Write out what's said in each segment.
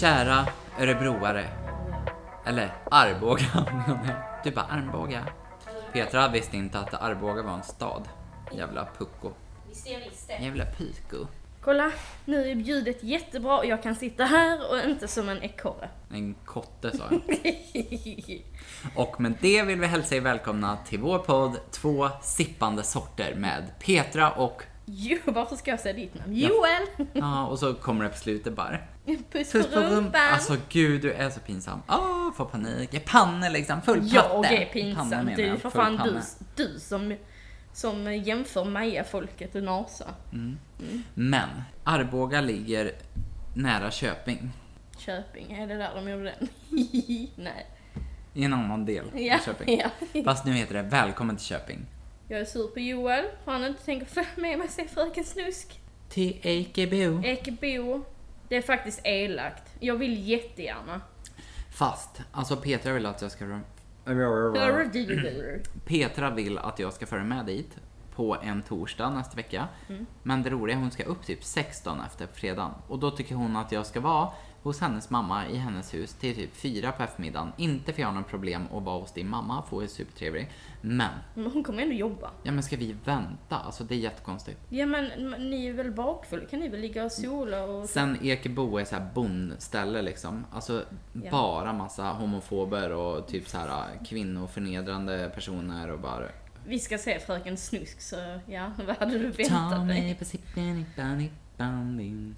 Kära örebroare. Eller Arboga. Du bara Arboga. Petra visste inte att Arboga var en stad. Jävla pucko. Visst jag visste. Jävla piko. Kolla, nu är ljudet jättebra och jag kan sitta här och inte som en ekorre. En kotte sa jag. Och med det vill vi hälsa er välkomna till vår podd Två sippande sorter med Petra och Jo, varför ska jag säga ditt namn? Joel! Ja, och så kommer det på slutet bara. Puss, Puss på rumpan! Alltså gud, du är så pinsam. Åh, får panik. Jag panne liksom, full patte. jag är pinsam. Det är för fan du, du som, som jämför Maja-folket och Nasa. Men, Arboga ligger nära Köping. Köping, är det där de gjorde den? Nej. I en annan del Ja, av Köping. ja. Fast nu heter det Välkommen till Köping. Jag är sur på Joel, för han inte tänker följa med mig se Fröken Snusk. Till Ekebo. Ekebo. Det är faktiskt elakt. Jag vill jättegärna. Fast, alltså Petra vill att jag ska... Petra vill att jag ska föra med dit på en torsdag nästa vecka. Mm. Men det roliga är att hon ska upp typ 16 efter fredagen. Och då tycker hon att jag ska vara hos hennes mamma i hennes hus till typ 4 på eftermiddagen. Inte för jag har något problem att vara hos din mamma, för hon är supertrevlig. Men, Men hon kommer ändå jobba. ja men ska vi vänta? Alltså det är jättekonstigt. Ja men ni är väl bakfulla? Kan ni väl ligga och sola och... Sen Ekebo är så här bondställe liksom. Alltså Ja. bara massa homofober och typ så här kvinnoförnedrande personer och bara Vi ska se Fröken Snusk så ja, vad hade du Ta väntat mig dig? på sippen i bandy din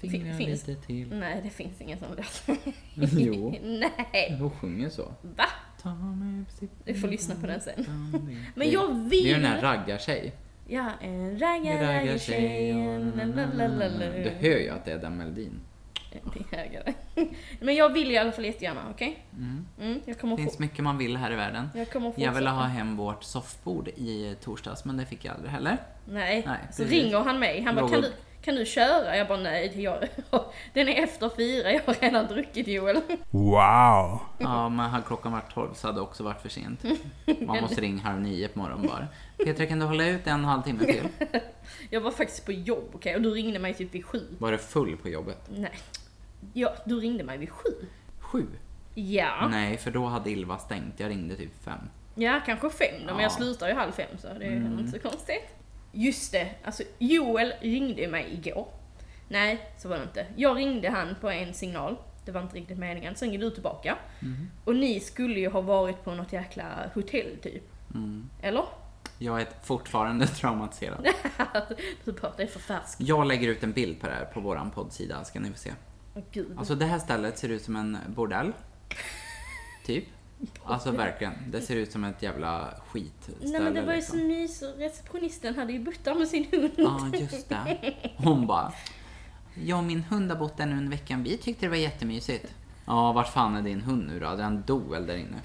Fingrar finns- lite till Nej det finns ingen sån låt. Jo, Nej, hon sjunger så. va? Du får lyssna på den sen. Men jag Det är vill... den här raggartjej. Ja, en raggartjejen, lalalala. Du hör ju att det är den melodin. Det är. Men jag vill i alla fall jättegärna, okej? Mm. Mm, Det få... finns mycket man vill här i världen. Jag Jag ville ha hem vårt soffbord i torsdags, men det fick jag aldrig heller. Nej. Nej, så precis. ringer han mig. Han bara, kan du, kan du köra? Jag bara, nej. Jag, den är efter fyra. Jag har redan druckit Joel. Wow. Ja, men hade klockan varit 12 så hade det också varit för sent. Man måste ringa halv nio på morgonen bara. Petra, kan du hålla ut en halvtimme till? Jag var faktiskt på jobb, okej? Och du ringde mig typ vid sju. Var det full på jobbet? Nej. Ja, du ringde mig vid sju. Sju? Ja. Nej, för då hade Ilva stängt. Jag ringde typ fem. Ja, kanske fem då, men Ja. jag slutar ju halv fem så det är Mm. inte så konstigt. Just det, alltså Joel ringde mig igår. Nej, så var det inte. Jag ringde han på en signal. Det var inte riktigt meningen. Sen ringde du tillbaka. Mm. Och ni skulle ju ha varit på något jäkla hotell typ. Mm. Eller? Jag är fortfarande traumatiserad. du det är för färskt. Jag lägger ut en bild på det här på våran poddsida, ska ni få se. Åh gud. Alltså det här stället ser ut som en bordell. Typ. Alltså verkligen. Det ser ut som ett jävla skitställe. Nej men det var ju liksom. så mys. Receptionisten hade ju buttar med sin hund. Ja, just det. Hon bara. Jag och min hund har bott där nu en vecka. Vi tyckte det var jättemysigt. Ja, vart fan är din hund nu då? Hade han do väl där inne?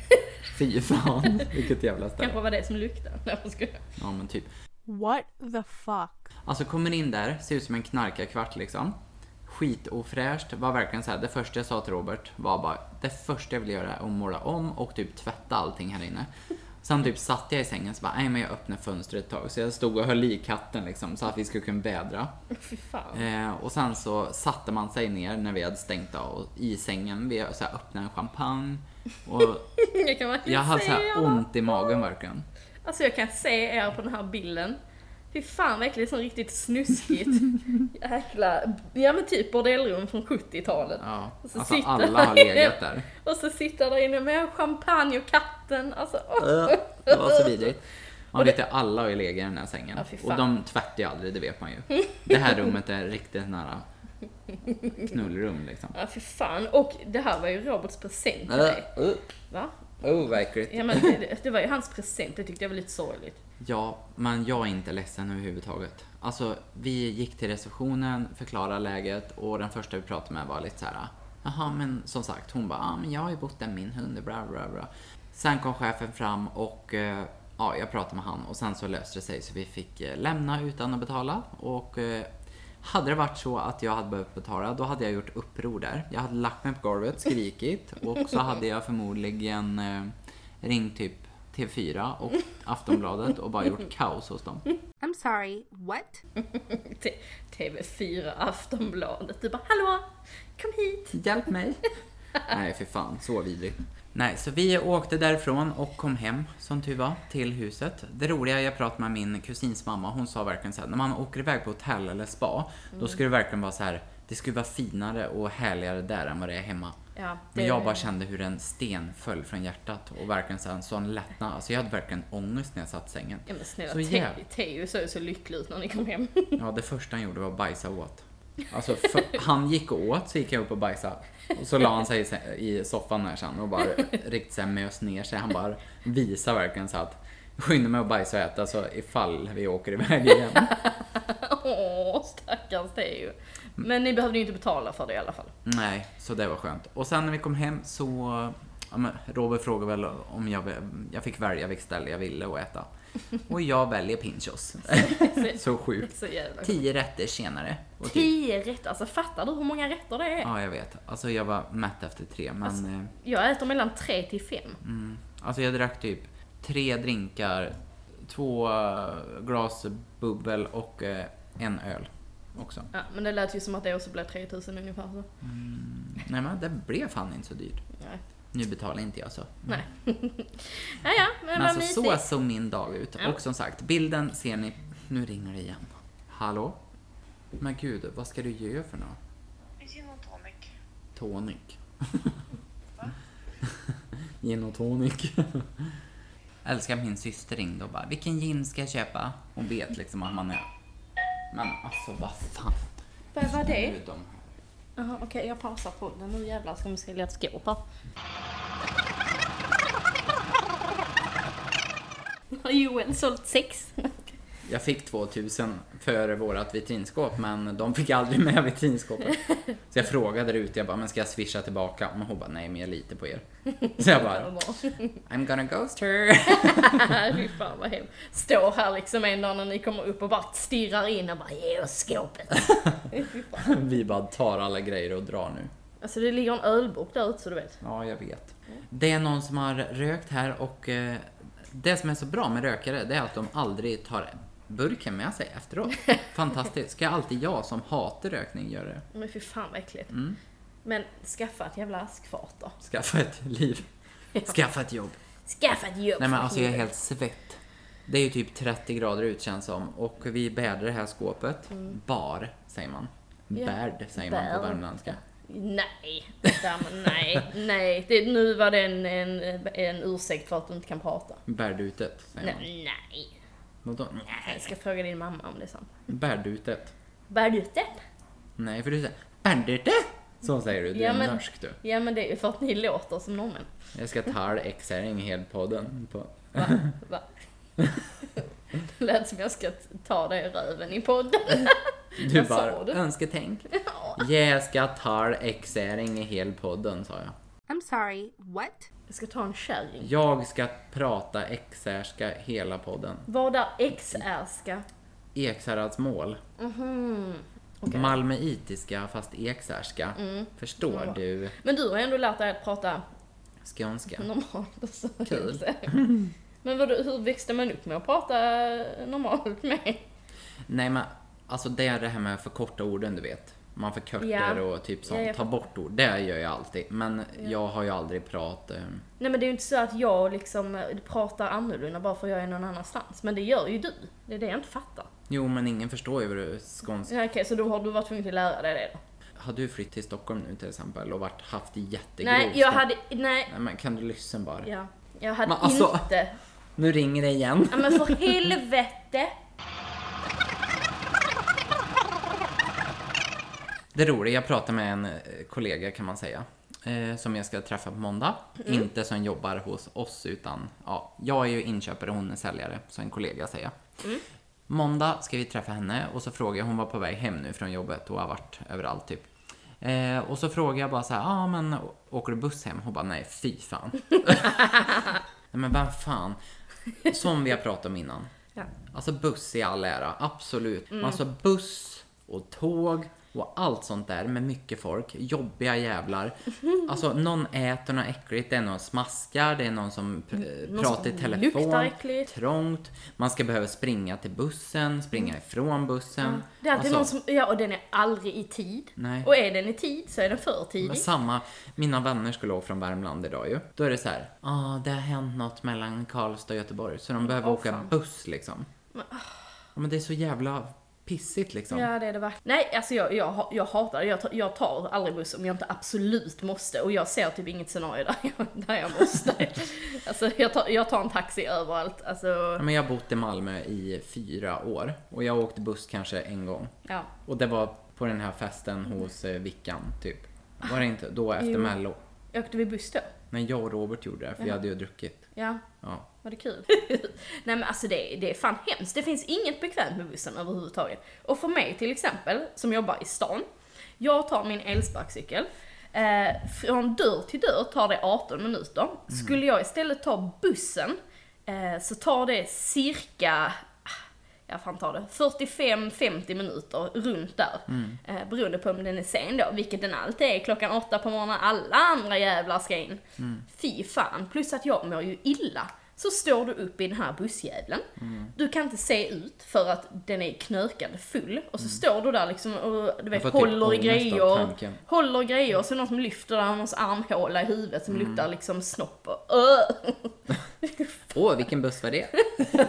Fy fan, vilket jävla ställe. Kanske var det som luktade. Nej, jag skojar. Ja, men typ. What the fuck? Alltså kommer in där, ser ut som en knarkarkvart liksom. Skitofräscht. Var verkligen så här. det första jag sa till Robert var bara, det första jag vill göra är att måla om och typ tvätta allting här inne. Sen typ satt jag i sängen så bara, nej men jag öppnar fönstret ett tag. Så jag stod och höll i katten liksom så att vi skulle kunna vädra. Eh, och sen så satte man sig ner när vi hade stängt av i sängen. Vi så här, öppnade en champagne. Och Jag jag hade så här ont i magen verkligen. Alltså jag kan se er på den här bilden. Fy fan verkligen så riktigt snuskigt. Jäkla, ja men typ bordellrum från 70-talet. Ja, Och så alltså sitter alla har legat där. Och så sitter där inne med champagne och katten. Alltså, åh. Det var så vidrigt. Man vet ju alla har ju legat i den här sängen. Ja, och de tvättar ju aldrig, det vet man ju. Det här rummet är riktigt nära knullrum liksom. Ja fy fan. Och det här var ju Roberts present till dig. Va? Oh, vad äckligt. Ja men det, det- var ju hans present, det tyckte jag var lite sorgligt. Ja, men jag är inte ledsen överhuvudtaget. Alltså, vi gick till receptionen, förklarade läget och den första vi pratade med var lite så här. Jaha, men som sagt, hon bara, ah, men jag har ju bott där min hund, bla bla bla. Sen kom chefen fram och eh, ja, jag pratade med han och sen så löste det sig så vi fick eh, lämna utan att betala. Och eh, hade det varit så att jag hade behövt betala, då hade jag gjort uppror där. Jag hade lagt mig på golvet, skrikit och så hade jag förmodligen eh, ringt typ TV4 och Aftonbladet och bara gjort kaos hos dem. I'm sorry, what? T- TV4 Aftonbladet. Du bara hallå, kom hit. Hjälp mig! Nej, för fan, så vidrigt. Nej, så vi åkte därifrån och kom hem, som tur var, till huset. Det roliga, jag pratade med min kusins mamma, hon sa verkligen så här, när man åker iväg på hotell eller spa, då ska det verkligen vara så här, det skulle vara finare och härligare där än vad det är hemma. Ja, Men jag bara kände hur en sten föll från hjärtat och verkligen så en sån lättnad. Alltså jag hade verkligen ångest när jag satt i sängen. Ja men snälla, Teo såg ju så lycklig ut när ni kom hem. Ja, det första han gjorde var att bajsa åt. Alltså, för, han gick och åt, så gick jag upp och bajsade. Och så la han sig i soffan där sen och bara riktigt så här mös ner sig. Han bara visar verkligen så att skynda mig att bajsa och äta så ifall vi åker iväg igen. Åh, stackars Teo. Men ni behövde ju inte betala för det i alla fall. Nej, så det var skönt. Och sen när vi kom hem så, ja, men Robert frågade väl om jag, jag fick välja vilket ställe jag ville att äta. Och jag väljer Pinchos. så sjukt. Så Tio rätter senare. Och typ, Tio rätter, alltså fattar du hur många rätter det är? ja, jag vet. Alltså jag var mätt efter tre, men... eh, Jag äter mellan tre till fem. Mm. Alltså jag drack typ tre drinkar, två eh, glas bubbel och eh, en öl också. Ja, men det lät ju som att det också blev 3000 ungefär så. Nej men det blev fan inte så dyrt. Nej. Nu betalar inte jag så. Nej. ja, ja, men, Men alltså mysigt. så såg min dag ut. Ja. Och som sagt, bilden ser ni. Nu ringer det igen. Hallå? Men gud, vad ska du göra för något? Gin och tonic. Tonic. Gin och tonic. Älskar min syster ringde och bara, vilken gin ska jag köpa? Hon vet liksom att man är... Men alltså vad fan. Vad var det? Jaha, okej, jag pausar podden. Nu jävlar ska vi sälja ett skåp här. Har Joel sålt sex? Jag fick 2000 för vårat vitrinskåp men de fick aldrig med vitrinskåpet. Så jag frågade där ute, jag bara, men ska jag swisha tillbaka? Men hon bara, nej men jag litar på er. Så jag bara, I'm gonna ghost her. Fy fan vad hemskt. Står här liksom en dag när ni kommer upp och bara stirrar in och bara ge oss skåpet. Vi bara tar alla grejer och drar nu. Alltså det ligger en ölburk där ute så du vet. Ja, jag vet. Det är någon som har rökt här och eh, det som är så bra med rökare det är att de aldrig tar burken med sig efteråt. Fantastiskt. Ska alltid jag som hatar rökning göra det? Men fy fan vad äckligt. Mm. Men skaffa ett jävla askfat då. Skaffa ett liv. Skaffa ett jobb. Skaffa ett jobb Nej men alltså jag är helt svett. Det är ju typ 30 grader ut känns som och vi bärde det här skåpet. Bar, säger man. Ja. Bärd, säger man på Bärd. värmländska. Nej, nej, nej. Det, nu var det en, en, en ursäkt för att du inte kan prata. Bärdutet, säger man. Nej, nej. Vadå? Jag ska fråga din mamma om det är sant. Bär du det? Nej, för du säger bärdutet. Så säger du, du Ja, är men- norsk du. Ja men det är ju för att ni låter som norrmän. Jag ska ta X-häring i helpodden. På. Va? Det lät som jag ska ta det i röven i podden. Du Vad bara, du? önsketänk. Jag ska ta X-häring i helpodden, sa jag. I'm sorry, what? Jag ska ta en kärring. Jag ska prata X-härska hela podden. Vad är X-ärska? Ekshäradsmål. Mhm. Okej. Malmöitiska fast ekshärska. Förstår Ja. du? Men du har ändå lärt dig att prata Skånska. normalt. och så. Kul. Men vadå, hur växte man upp med att prata normalt med? Nej men, alltså det är det här med att förkorta orden du vet. Man förkortar Ja. och typ sånt. Ja, Ta bort ord. Det gör jag alltid. Men jag har ju aldrig pratat... eh, Nej men det är ju inte så att jag liksom eh, pratar annorlunda bara för att jag är någon annanstans. Men det gör ju du. Det är det jag inte fattar. Jo men ingen förstår ju vad du är skånska. Ja, Okej, så då har du varit tvungen att lära dig det då? Har du flyttat till Stockholm nu till exempel och varit, haft det jättegrovt? Nej, jag hade, nej, Nej men kan du lyssna bara? ja. Jag hade Men alltså- inte. Nu ringer det igen. Ja men för helvete! Det roliga, jag pratade med en eh, kollega kan man säga. Eh, som jag ska träffa på måndag. Inte som jobbar hos oss utan, ja, jag är ju inköpare och hon är säljare. Så en kollega säger jag. Måndag ska vi träffa henne och så frågar jag, hon var på väg hem nu från jobbet och har varit överallt typ. Eh, och så frågar jag bara så här, ja ah, men åker du buss hem? Hon bara, nej fy fan. nej men vem fan. Som vi har pratat om innan. Ja. Alltså buss i all ära, absolut. Men alltså buss och tåg Och allt sånt där med mycket folk, jobbiga jävlar. Alltså någon äter något äckligt, det är någon smaskar, det är någon som pr- någon pratar i telefon. Trångt. Man ska behöva springa till bussen, springa ifrån bussen. Det är alltid Alltså, någon som, ja och den är aldrig i tid. Nej. Och är den i tid så är den för tidig. Men samma, mina vänner skulle åka från Värmland idag ju. Då är det så här, ja ah, det har hänt något mellan Karlstad och Göteborg så de behöver Åh, åka fan. buss liksom. Ja men det är så jävla pissigt liksom. Ja, det är det verkligen. Nej, alltså jag, jag, jag hatar det. Jag tar, jag tar aldrig buss om jag inte absolut måste. Och jag ser typ inget scenario där jag, där jag måste. alltså jag tar, jag tar en taxi överallt. Alltså, Ja, men jag har bott i Malmö i fyra år och jag åkte buss kanske en gång. ja. Och det var på den här festen hos eh, Vickan typ. Var det inte? Då efter Jo. mello. Åkte vi buss då? Men jag och Robert gjorde det för jag Jaha. hade ju druckit. Ja. Ja. Var det kul? Nej men alltså det, det är fan hemskt. Det finns inget bekvämt med bussen överhuvudtaget. Och för mig till exempel, som jobbar i stan, jag tar min elsparkcykel. Eh, från dörr till dörr tar det 18 minuter. Skulle jag istället ta bussen eh, så tar det cirka, jag fan tar det, 45-50 minuter runt där. Eh, beroende på om den är sen då, vilket den alltid är klockan åtta på morgonen alla andra jävlar ska in. Fy fan, plus att jag mår ju illa. Så står du upp i den här bussjäveln. Du kan inte se ut för att den är knökande full. Och så står du där liksom och du vet, typ håller i grejer. Håller grejer och så är det någon som lyfter där någons armhåla i huvudet som Mm. luktar liksom snopp och. Åh, vilken buss var det?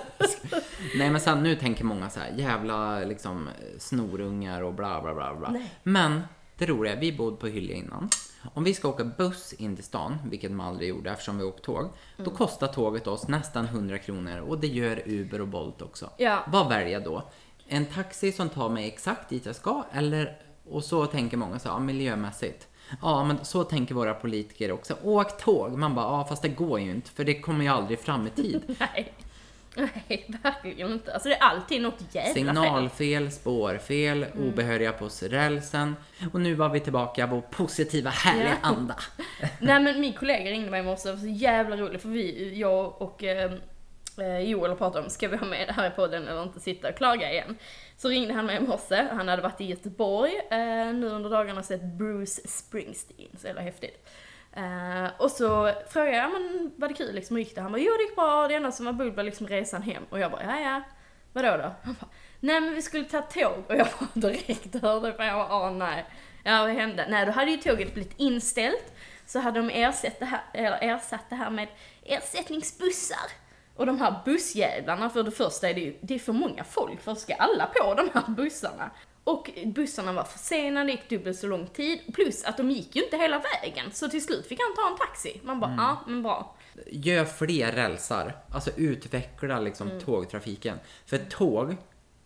Nej men sen nu tänker många så här, jävla liksom snorungar och bla bla bla bla. Nej. Men det roliga, vi bodde på Hyllie innan. Om vi ska åka buss in till stan, vilket man aldrig gjorde eftersom vi åkte tåg, då kostar tåget oss nästan 100 kronor och det gör Uber och Bolt också. Ja. Vad väljer jag då? En taxi som tar mig exakt dit jag ska eller, och så tänker många så ja, miljömässigt. Ja, men så tänker våra politiker också. Åk tåg! Man bara, ja fast det går ju inte för det kommer ju aldrig fram i tid. Nej. Nej, verkligen inte. Alltså det är alltid något jävla fel. Signalfel, spårfel, obehöriga på rälsen. Och nu var vi tillbaka på positiva, härliga Ja. anda. Nej men min kollega ringde mig i morse, det var så jävla roligt för vi, jag och eh, eh, Joel pratade om, ska vi ha med det här i podden eller inte sitta och klaga igen? Så ringde han mig i morse, han hade varit i Göteborg eh, nu under dagarna och sett Bruce Springsteen, så jävla häftigt. Eh, och så frågade jag, "Ja, men var det kul liksom, hur gick det? Han bara, jo det gick bra, det enda som var bull var liksom resan hem. Och jag bara, ja ja, vadå då? Han bara, nej men vi skulle ta tåg. Och jag bara direkt hörde på, jag bara, ah nej. Ja vad hände? Nej då hade ju tåget blivit inställt. Så hade de ersatt det här, eller ersatt det här med ersättningsbussar. Och de här bussjävlarna, för det första är det ju, det är för många folk för ska alla på de här bussarna. Och bussarna var försenade, det gick dubbelt så lång tid. Plus att de gick ju inte hela vägen. Så till slut fick han ta en taxi. Man bara, ja men bra. Gör fler rälsar. Alltså utveckla liksom Mm. tågtrafiken. För tåg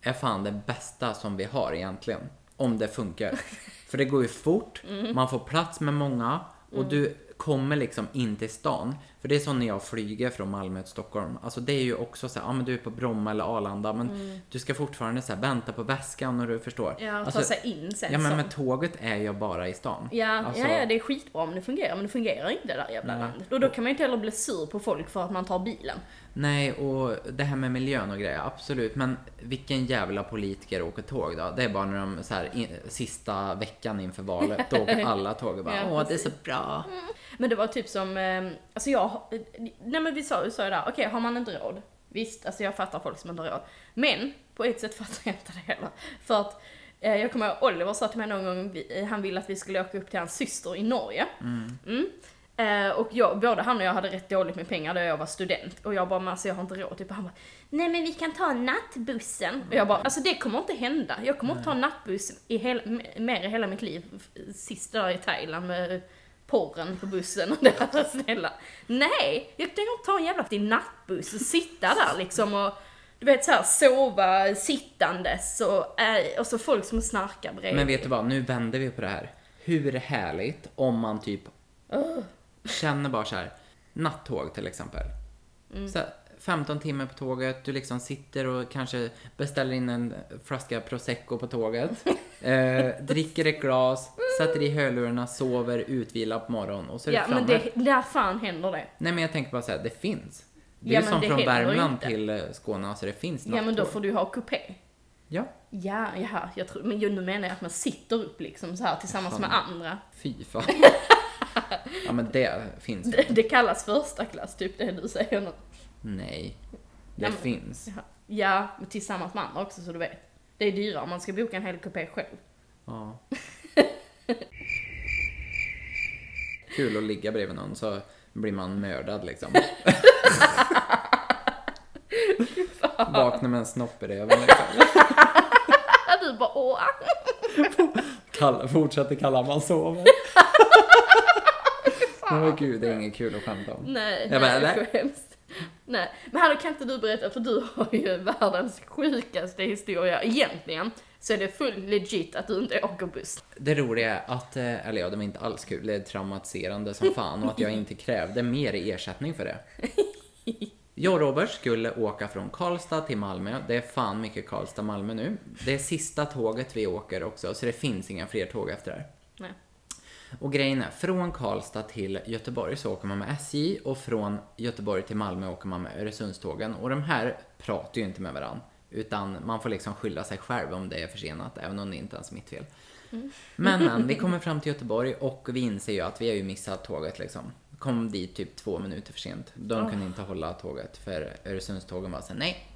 är fan det bästa som vi har egentligen. Om det funkar. För det går ju fort, Mm. man får plats med många och du kommer liksom in till stan. För det är så när jag flyger från Malmö till Stockholm. Alltså det är ju också så här, ja men du är på Bromma eller Arlanda men du ska fortfarande så här vänta på väskan och du förstår. Mm. Ja, ta alltså, sig in sen Ja men med tåget är jag bara i stan. Ja, Alltså, ja, ja, det är skitbra om det fungerar, men det fungerar inte det där jävla Nej. landet. Och då kan man ju inte heller bli sur på folk för att man tar bilen. Nej, och det här med miljön och grejer, absolut. Men vilken jävla politiker åker tåg då? Det är bara när de så här, in, sista veckan inför valet, då åker alla tåg och bara Ja, åh det är så bra. Men det var typ som, eh, alltså jag, nej men vi sa, ju där, okej har man inte råd, visst, alltså jag fattar folk som inte har råd. Men på ett sätt fattar jag inte det heller. För att eh, jag kommer ihåg Oliver sa till mig någon gång, vi- han ville att vi skulle åka upp till hans syster i Norge. Mm. Eh, och jag, både han och jag hade rätt dåligt med pengar då jag var student. Och jag bara, men alltså jag har inte råd. Typ, han bara, nej men vi kan ta nattbussen. Och jag bara, alltså det kommer inte hända. Jag kommer inte ta nattbuss i hela, mer i hela mitt liv. Sist där i Thailand med porren på bussen och det var snälla. Nej, jag tänker inte ta en jävla nattbuss och sitta där liksom och du vet såhär sova sittandes och, äh, och så folk som snarkar bredvid. Men vet du vad, nu vänder vi på det här. Hur härligt om man typ känner bara så här, nattåg till exempel. Mm. Så här, 15 timmar på tåget, du liksom sitter och kanske beställer in en flaska prosecco på tåget. eh, dricker ett glas, sätter i hörlurarna, sover, utvilar på morgonen och så är Ja framme. men det, där fan händer det. Nej men jag tänker bara säga, det finns. Det är Ja, ju som från Värmland till eh, Skåne, alltså det finns Ja men då nattåg. får du ha kupé. Ja, Ja, jaha, jag tror, men nu menar jag att man sitter upp liksom så här tillsammans med andra. Fy fan. ja men det finns. Det, det kallas första klass, typ det du säger nu. Nej. Det Ja, men- finns. Ja, men tillsammans med andra också så du vet. Det är dyrare om man ska boka en hel kupé själv. Ja. Kul att ligga bredvid någon så blir man mördad liksom. Vaknar med en snopp i röven liksom. Du bara åh. Kalla, fortsätter kalla man sover. Men gud, det är inget kul att skämta om. Nej, Jag bara, nej, eller? det är hemskt. Nej, men Hanna kan inte du berätta, för du har ju världens sjukaste historia. Egentligen så är det full legit att du inte åker buss. Det roliga är att, eh, eller ja, det var inte alls kul, det är traumatiserande som fan och att jag inte krävde mer i ersättning för det. Jag och Robert skulle åka från Karlstad till Malmö. Det är fan mycket Karlstad-Malmö nu. Det är sista tåget vi åker också, så det finns inga fler tåg efter det här. Och grejen är, från Karlstad till Göteborg så åker man med SJ och från Göteborg till Malmö åker man med Öresundstågen. Och de här pratar ju inte med varandra. Utan man får liksom skylla sig själv om det är försenat, även om det inte ens är mitt fel. Men, men, vi kommer fram till Göteborg och vi inser ju att vi har ju missat tåget liksom. Kom dit typ två minuter för sent. De kunde inte hålla tåget för Öresundstågen var så nej.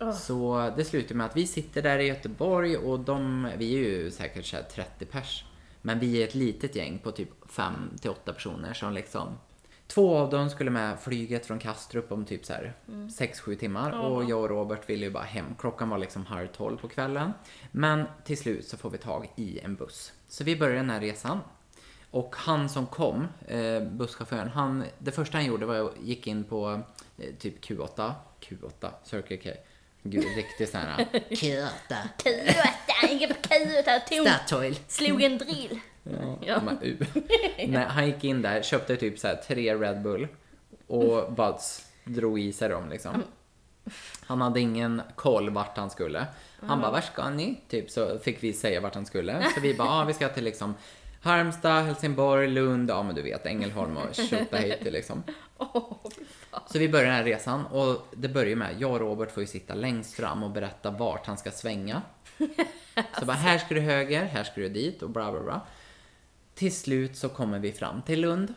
Åh. Så det slutar med att vi sitter där i Göteborg och de, vi är ju säkert så här 30 pers. Men vi är ett litet gäng på typ 5 till 8 personer som liksom Två av dem skulle med flyget från Kastrup om typ så här 6-7 timmar och jag och Robert ville ju bara hem. Klockan var liksom halv tolv på kvällen. Men till slut så får vi tag i en buss. Så vi börjar den här resan. Och han som kom, eh, busschauffören, han, det första han gjorde var att gick in på eh, typ Q8, Q8, Circle K. Gud, riktigt sån här Q8, Kuta, gick på kuta, tog, Statoil. slog en drill. Ja, Ja. men, uh. Nej, han gick in där, köpte typ så här tre Red Bull och bara s- drog i sig dem liksom. Han hade ingen koll vart han skulle. Han bara, vart ska ni? Typ så fick vi säga vart han skulle. Så vi bara, ah, vi ska till liksom Halmstad, Helsingborg, Lund, ja men du vet Ängelholm och Tjotahejti liksom. Så vi börjar den här resan och det börjar med, jag och Robert får ju sitta längst fram och berätta vart han ska svänga. Så bara, här ska du höger, här ska du dit och bla bla bla. Till slut så kommer vi fram till Lund.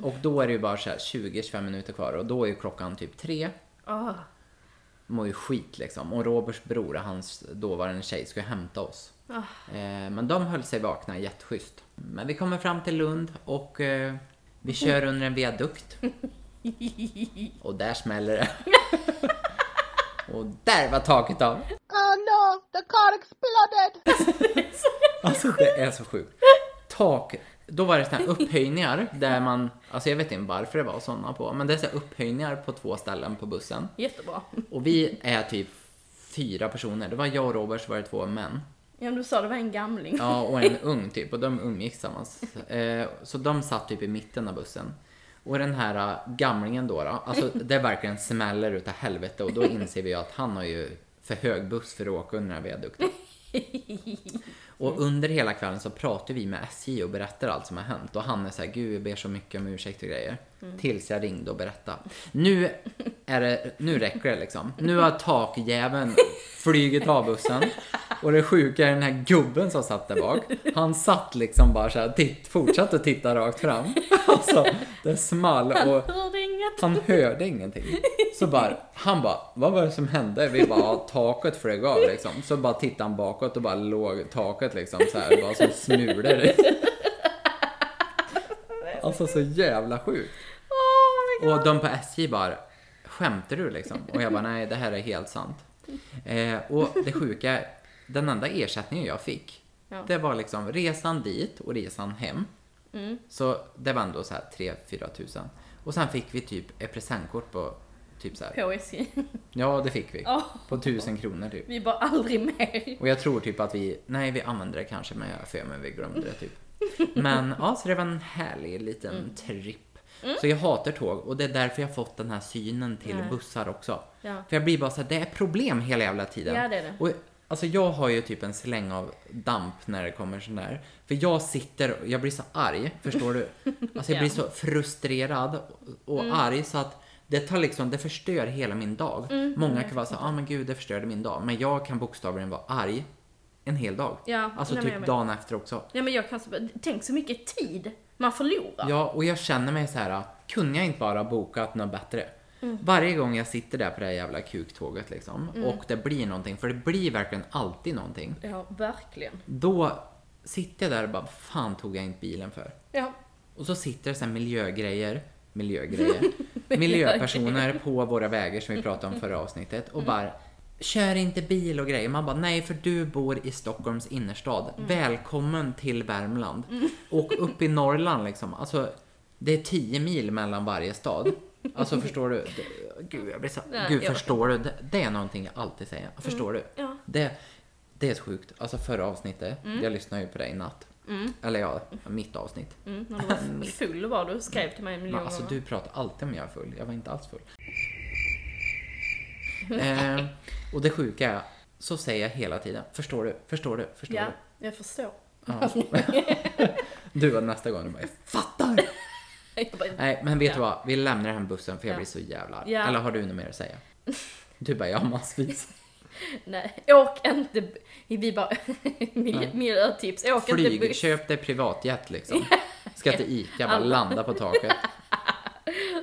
Och då är det ju bara så här 20-25 minuter kvar och då är ju klockan typ tre. Åh. Mår ju skit liksom. Och Roberts bror och hans dåvarande tjej ska ju hämta oss. Eh, men de höll sig vakna jätteschysst. Men vi kommer fram till Lund och eh, vi kör under en viadukt. Och där smäller det. och där var taket av. Oh no, the car exploded! Alltså det är så sjukt. Tak, då var det såna här upphöjningar där man, alltså jag vet inte varför det var sådana på, men det är så här upphöjningar på två ställen på bussen. Jättebra. Och vi är typ fyra personer. Det var jag och Robert, så var det två män. Ja, du sa det var en gamling. Ja, och en ung typ, och de umgicks tillsammans. Eh, så de satt typ i mitten av bussen. Och den här äh, gamlingen då, då alltså det verkligen smäller utav helvete och då inser vi att han har ju för hög buss för att åka under den här viadukten. Och under hela kvällen så pratar vi med SJ och berättar allt som har hänt. Och han är såhär, gud jag ber så mycket om ursäkt och grejer. Tills jag ringde och berättade. Nu är det, nu räcker det liksom. Nu har takjäveln flugit av bussen. Och det sjuka är den här gubben som satt där bak. Han satt liksom bara såhär, titt, fortsatte att titta rakt fram. Alltså, det small och han hörde ingenting. Så bara, han bara, vad var det som hände? Vi bara, "Ja, taket flög av liksom. Så bara tittade han bakåt och bara låg taket liksom så här, bara som smulor. Alltså så jävla sjukt. Oh. Och de på SJ bara, skämtar du liksom? Och jag bara, nej det här är helt sant. Eh, och det sjuka, den enda ersättningen jag fick, Ja. det var liksom resan dit och resan hem. Mm. Så det var ändå så här 3-4 tusen. Och sen fick vi typ ett presentkort på typ så här. På SJ. Ja, det fick vi. Åh. På tusen kronor typ. Vi bara aldrig mer. Och jag tror typ att vi, nej vi använde det kanske men jag för mig vi glömde det typ. Men ja, så det var en härlig liten Mm. tripp. Så jag hatar tåg och det är därför jag har fått den här synen till Nej. bussar också. Ja. För jag blir bara så här, det är problem hela jävla tiden. Ja, det är det. Och, alltså jag har ju typ en släng av damp när det kommer sån där. För jag sitter och jag blir så arg, förstår du? Alltså jag blir så frustrerad och Mm. arg så att det tar liksom, det förstör hela min dag. Mm, Många kan vara så ah men gud det förstörde min dag. Men jag kan bokstavligen vara arg en hel dag. Ja, alltså nej, men typ med. dagen efter också. Ja men jag kan tänk så mycket tid man förlorar. Ja, och jag känner mig så här, kunde jag inte bara bokat något bättre? Mm. Varje gång jag sitter där på det här jävla kuktåget liksom, Mm. och det blir någonting, för det blir verkligen alltid någonting. Ja, verkligen. Då sitter jag där och bara, fan tog jag inte bilen för? Ja. Och så sitter det så här miljögrejer, miljögrejer, miljöpersoner på våra vägar som vi pratade om förra avsnittet och bara Kör inte bil och grejer. Man bara, nej för du bor i Stockholms innerstad. Välkommen till Värmland. Och upp i Norrland liksom. Alltså, det är 10 mil mellan varje stad. Alltså förstår du? Det, gud, jag blir så, Nej, gud förstår du? Det, det är någonting jag alltid säger. Förstår du? Ja. Det, det är så sjukt. Alltså förra avsnittet, jag lyssnade ju på det i natt. Eller ja, mitt avsnitt. Mm, när du var full var du, skrev till mig en miljon alltså gånger. du pratar alltid om jag är full. Jag var inte alls full. Eh, och det sjuka är, så säger jag hela tiden. Förstår du? Förstår du? Förstår Ja, du? jag förstår. Ja. du var nästa gång du bara, jag fattar! Jag bara, Nej, men vet Ja. du vad? Vi lämnar den här bussen för jag Ja. blir så jävla arg. Eller har du något mer att säga? Du bara, jag har massvis. Nej, åk inte, vi bara, miljö, miljötips, åk inte Flyg, buss. köp dig privatjet liksom. Ska till Ica, bara landa på taket.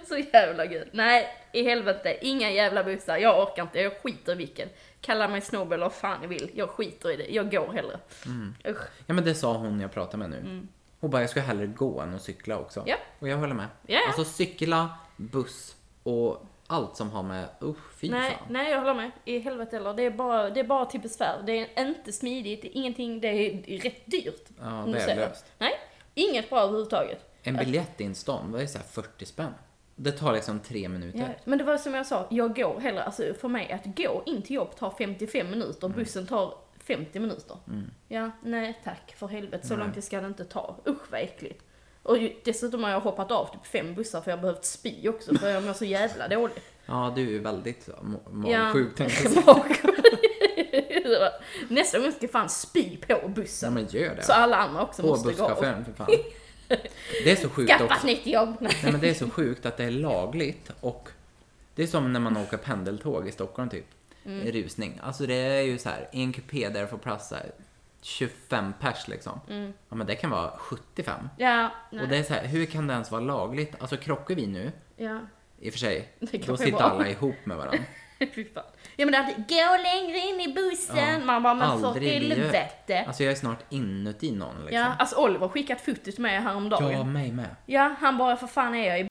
Så jävla gud. Nej, i helvete, inga jävla bussar. Jag orkar inte, jag skiter i vilken. Kalla mig snobb eller vad fan ni vill. Jag skiter i det, jag går hellre. Mm. Usch. Ja men det sa hon jag pratade med nu. Hon bara, jag ska hellre gå än att cykla också. Mm. Ja. Och jag håller med. Ja. Alltså cykla, buss och allt som har med, usch fy Nej, fan. nej, jag håller med. I helvete heller. Det är bara, det är bara till besvär. Det är inte smidigt, det är ingenting, det är rätt dyrt. Ja, om du säger. Nej, inget bra överhuvudtaget. En biljett i en stan, vad är så här 40 spänn? Det tar liksom tre minuter. Ja, men det var som jag sa, jag går hellre, alltså för mig att gå in till jobb tar 55 minuter, Mm. bussen tar 50 minuter. Ja, nej tack för helvete, så Nej. långt det ska det inte ta. Usch vad äckligt. Och dessutom har jag hoppat av typ fem bussar för jag har behövt spy också för jag mår så jävla dåligt. Ja, du är ju väldigt så ma- Ja. magsjuk tänkte jag Nästa gång ska jag fan spy på Ja bussen. men gör det. Så alla andra också På måste gå av. busschauffören för fan. Det är så sjukt Skaffa också. nytt jobb. Nej. Men det är så sjukt att det är lagligt och det är som när man åker pendeltåg i Stockholm typ. Mm. Rusning. Alltså det är ju så här, i en kupé där det får plats så här 25 pers liksom. Ja men det kan vara 75. Ja, nej. Och det är så här, hur kan det ens vara lagligt? Alltså krockar vi nu, Ja. i och för sig, då sitter bra. alla ihop med varandra. Ja men det gå längre in i bussen. Ja, Man bara, men för aldrig helvete. Alltså jag är snart inuti någon liksom. Ja, alltså Oliver skickat foto till mig häromdagen. Ja, Ja. mig med. han bara, för fan är jag i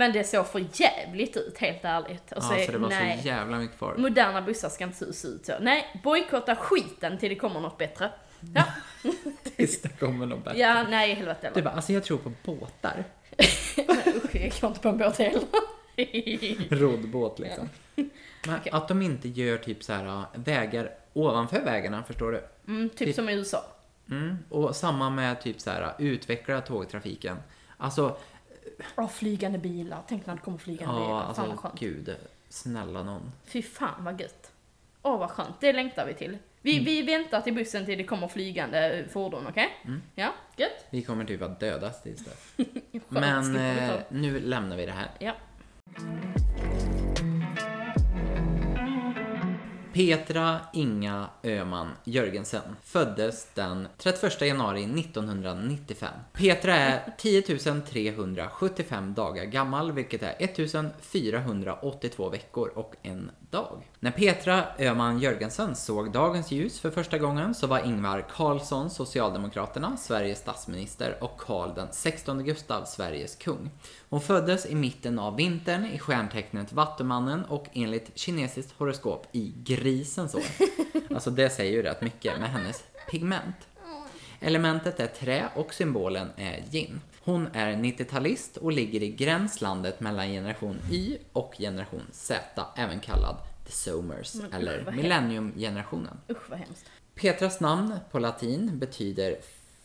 Men det såg för jävligt ut, helt ärligt. Och Ja, så det var nej. så jävla mycket folk. Moderna bussar ska inte se ut så. Nej, bojkotta skiten till det kommer något bättre. Ja, Tills det kommer något bättre. ja nej helvete Du bara, alltså jag tror på båtar. Nej, Usch, jag går inte på en båt heller. Roddbåt liksom. Men att de inte gör typ så här äh, vägar ovanför vägarna, förstår du? Mm, typ som i USA. Mm. Och samma med typ så här äh, utveckla tågtrafiken. Alltså, Ja, flygande bilar. Tänk när det kommer flygande ja, bilar. Fan vad alltså skönt. gud. Snälla någon. Fy fan vad gött. Åh vad skönt, det längtar vi till. Vi, Mm. vi väntar till bussen till det kommer flygande fordon, okej? Mm. Ja, gött. Vi kommer typ att dödas tills dess. Men eh, nu lämnar vi det här. Ja. Petra Inga Öman Jörgensen föddes den 31 januari 1995. Petra är 10 375 dagar gammal, vilket är 1482 veckor och en dag. När Petra Öman Jörgensen såg dagens ljus för första gången så var Ingvar Carlsson, Socialdemokraterna, Sveriges statsminister och Karl den 16 Gustav, Sveriges kung. Hon föddes i mitten av vintern i stjärntecknet Vattumannen och enligt kinesiskt horoskop i grisens år. Alltså det säger ju rätt mycket med hennes pigment. Elementet är trä och symbolen är yin. Hon är 90-talist och ligger i gränslandet mellan generation Y och generation Z, även kallad the Somers, Men eller millenniumgenerationen. Usch vad hemskt. Petras namn på latin betyder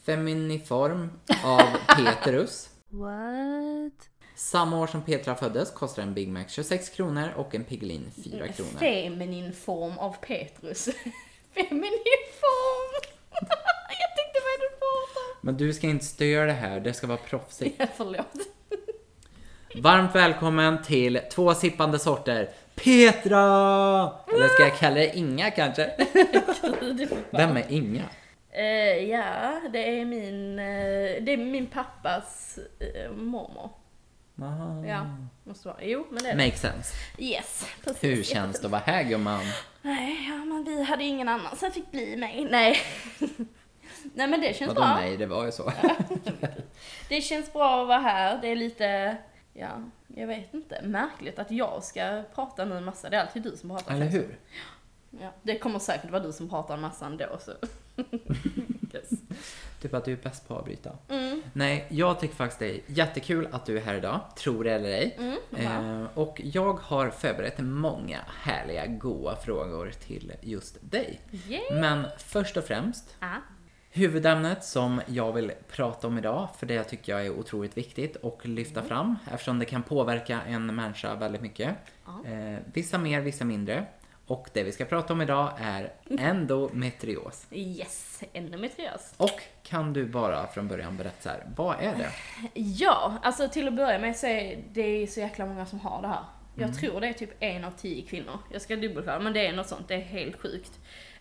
feminiform av Petrus. What? Samma år som Petra föddes kostar en Big Mac 26 kronor och en Piggelin 4 kronor. Feminin form av Petrus. Feminin form! jag tänkte vad är det du pratar om? Men du ska inte störa det här, det ska vara proffsigt. Förlåt. Varmt välkommen till två sippande sorter. Petra! Eller ska jag kalla dig Inga kanske? Vem är Inga? Eh, ja, det är min, eh, det är min pappas eh, mormor. Ah. Ja, måste vara. Jo, men det är det. Makes sense. Yes, precis. Hur känns det att vara här gumman? Nej, ja, men vi hade ingen annan som fick bli mig. Nej. Nej men det känns Vadå bra. nej, det var ju så. Det känns bra att vara här. Det är lite, ja, jag vet inte, märkligt att jag ska prata nu en massa. Det är alltid du som pratar. Eller hur? Ja, det kommer säkert vara du som pratar en massa ändå så. yes. Typ att du är bäst på att avbryta. Mm. Nej, jag tycker faktiskt det är jättekul att du är här idag, tror det eller ej. Mm, eh, och jag har förberett många härliga, goa frågor till just dig. Yeah. Men först och främst, Ah. Huvudämnet som jag vill prata om idag, för det tycker jag är otroligt viktigt och lyfta fram eftersom det kan påverka en människa väldigt mycket. Eh, vissa mer, vissa mindre. Och det vi ska prata om idag är endometrios. Yes, endometrios. Och kan du bara från början berätta så här, vad är det? Ja, alltså till att börja med så är det så jäkla många som har det här. Jag tror det är typ en av tio kvinnor. Jag ska dubbelkolla, men det är något sånt. Det är helt sjukt.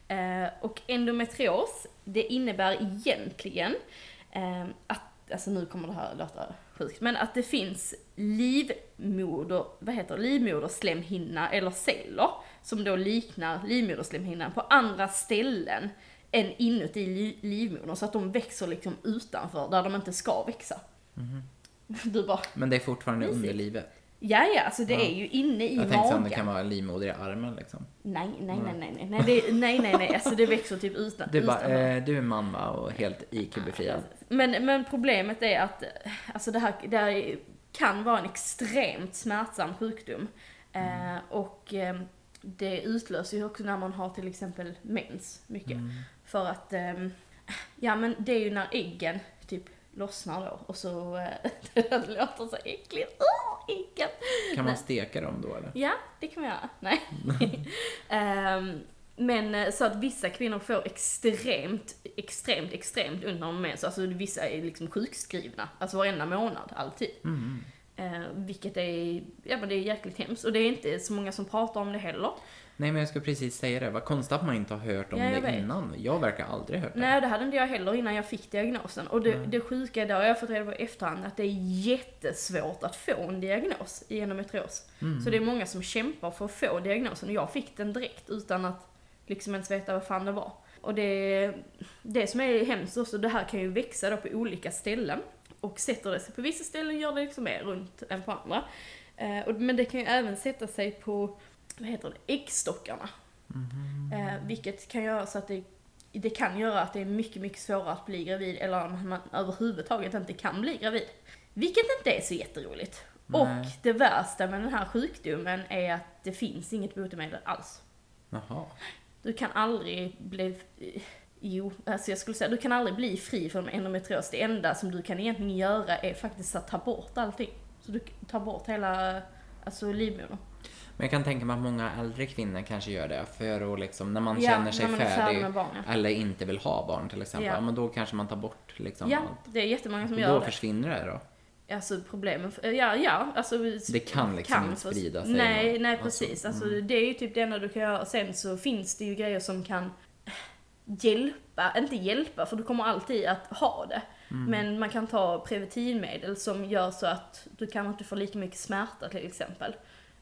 Eh, och endometrios, det innebär egentligen eh, att, alltså nu kommer det här låta sjukt, men att det finns livmoder, vad heter det, livmoderslemhinna eller celler som då liknar livmoderslemhinnan på andra ställen än inuti li- livmodern så att de växer liksom utanför där de inte ska växa. Du bara, Men det är fortfarande Mysigt. underlivet. Ja ja, alltså det Ja. är ju inne i Jag tänkte magen. om det kan vara livmoder i armen liksom. Nej, nej, nej, nej, nej, nej, det, nej, nej, nej, alltså det växer typ utan, Du bara, eh, du är man va? Och helt IQ-befriad. Men, men problemet är att alltså det, här, det här kan vara en extremt smärtsam sjukdom. Eh, och eh, det utlöser ju också när man har till exempel mens mycket. För att, ehm, ja men det är ju när äggen lossnar då och så, eh, det låter så äckligt, oh, äggen! Kan man steka dem då eller? Ja, det kan man göra. Nej. Ehm, men eh, så att vissa kvinnor får extremt, extremt, extremt har mens. Alltså vissa är liksom sjukskrivna, alltså varenda månad, alltid. Mm. Eh, vilket är, ja men det är jäkligt hemskt. Och det är inte så många som pratar om det heller. Nej men jag skulle precis säga det, vad konstigt att man inte har hört om Ja, det vet. innan. Jag verkar aldrig hört det. Nej, det hade inte jag heller innan jag fick diagnosen. Och det, det sjuka är, det har jag fått reda på i efterhand, att det är jättesvårt att få en diagnos i endometrios. Så det är många som kämpar för att få diagnosen. Och jag fick den direkt utan att liksom ens veta vad fan det var. Och det, det som är hemskt också, det här kan ju växa då på olika ställen. Och sätter det sig på vissa ställen gör det liksom mer runt än på andra. Eh, men det kan ju även sätta sig på, vad heter det, äggstockarna. Eh, vilket kan göra så att det, det kan göra att det är mycket, mycket svårare att bli gravid eller att man överhuvudtaget inte kan bli gravid. Vilket inte är så jätteroligt. Nej. Och det värsta med den här sjukdomen är att det finns inget botemedel alls. Jaha. Du kan aldrig bli, jo, alltså jag skulle säga, du kan aldrig bli fri från endometrios. Det enda som du kan egentligen göra är faktiskt att ta bort allting. Så du tar bort hela, alltså livmodern. Men jag kan tänka mig att många äldre kvinnor kanske gör det för att liksom, när man Ja, känner sig man är färdig eller inte vill ha barn till exempel, Ja. ja. men då kanske man tar bort liksom Ja, allt. det är jättemånga som Och gör då det. försvinner det då? Alltså problemen, ja, ja, alltså Det kan liksom inte få- sprida sig, Nej, va? nej Alltså, precis. Alltså, det är ju typ det enda du kan göra. Sen så finns det ju grejer som kan hjälpa, inte hjälpa för du kommer alltid att ha det. Mm. Men man kan ta preventivmedel som gör så att du kan inte få lika mycket smärta till exempel.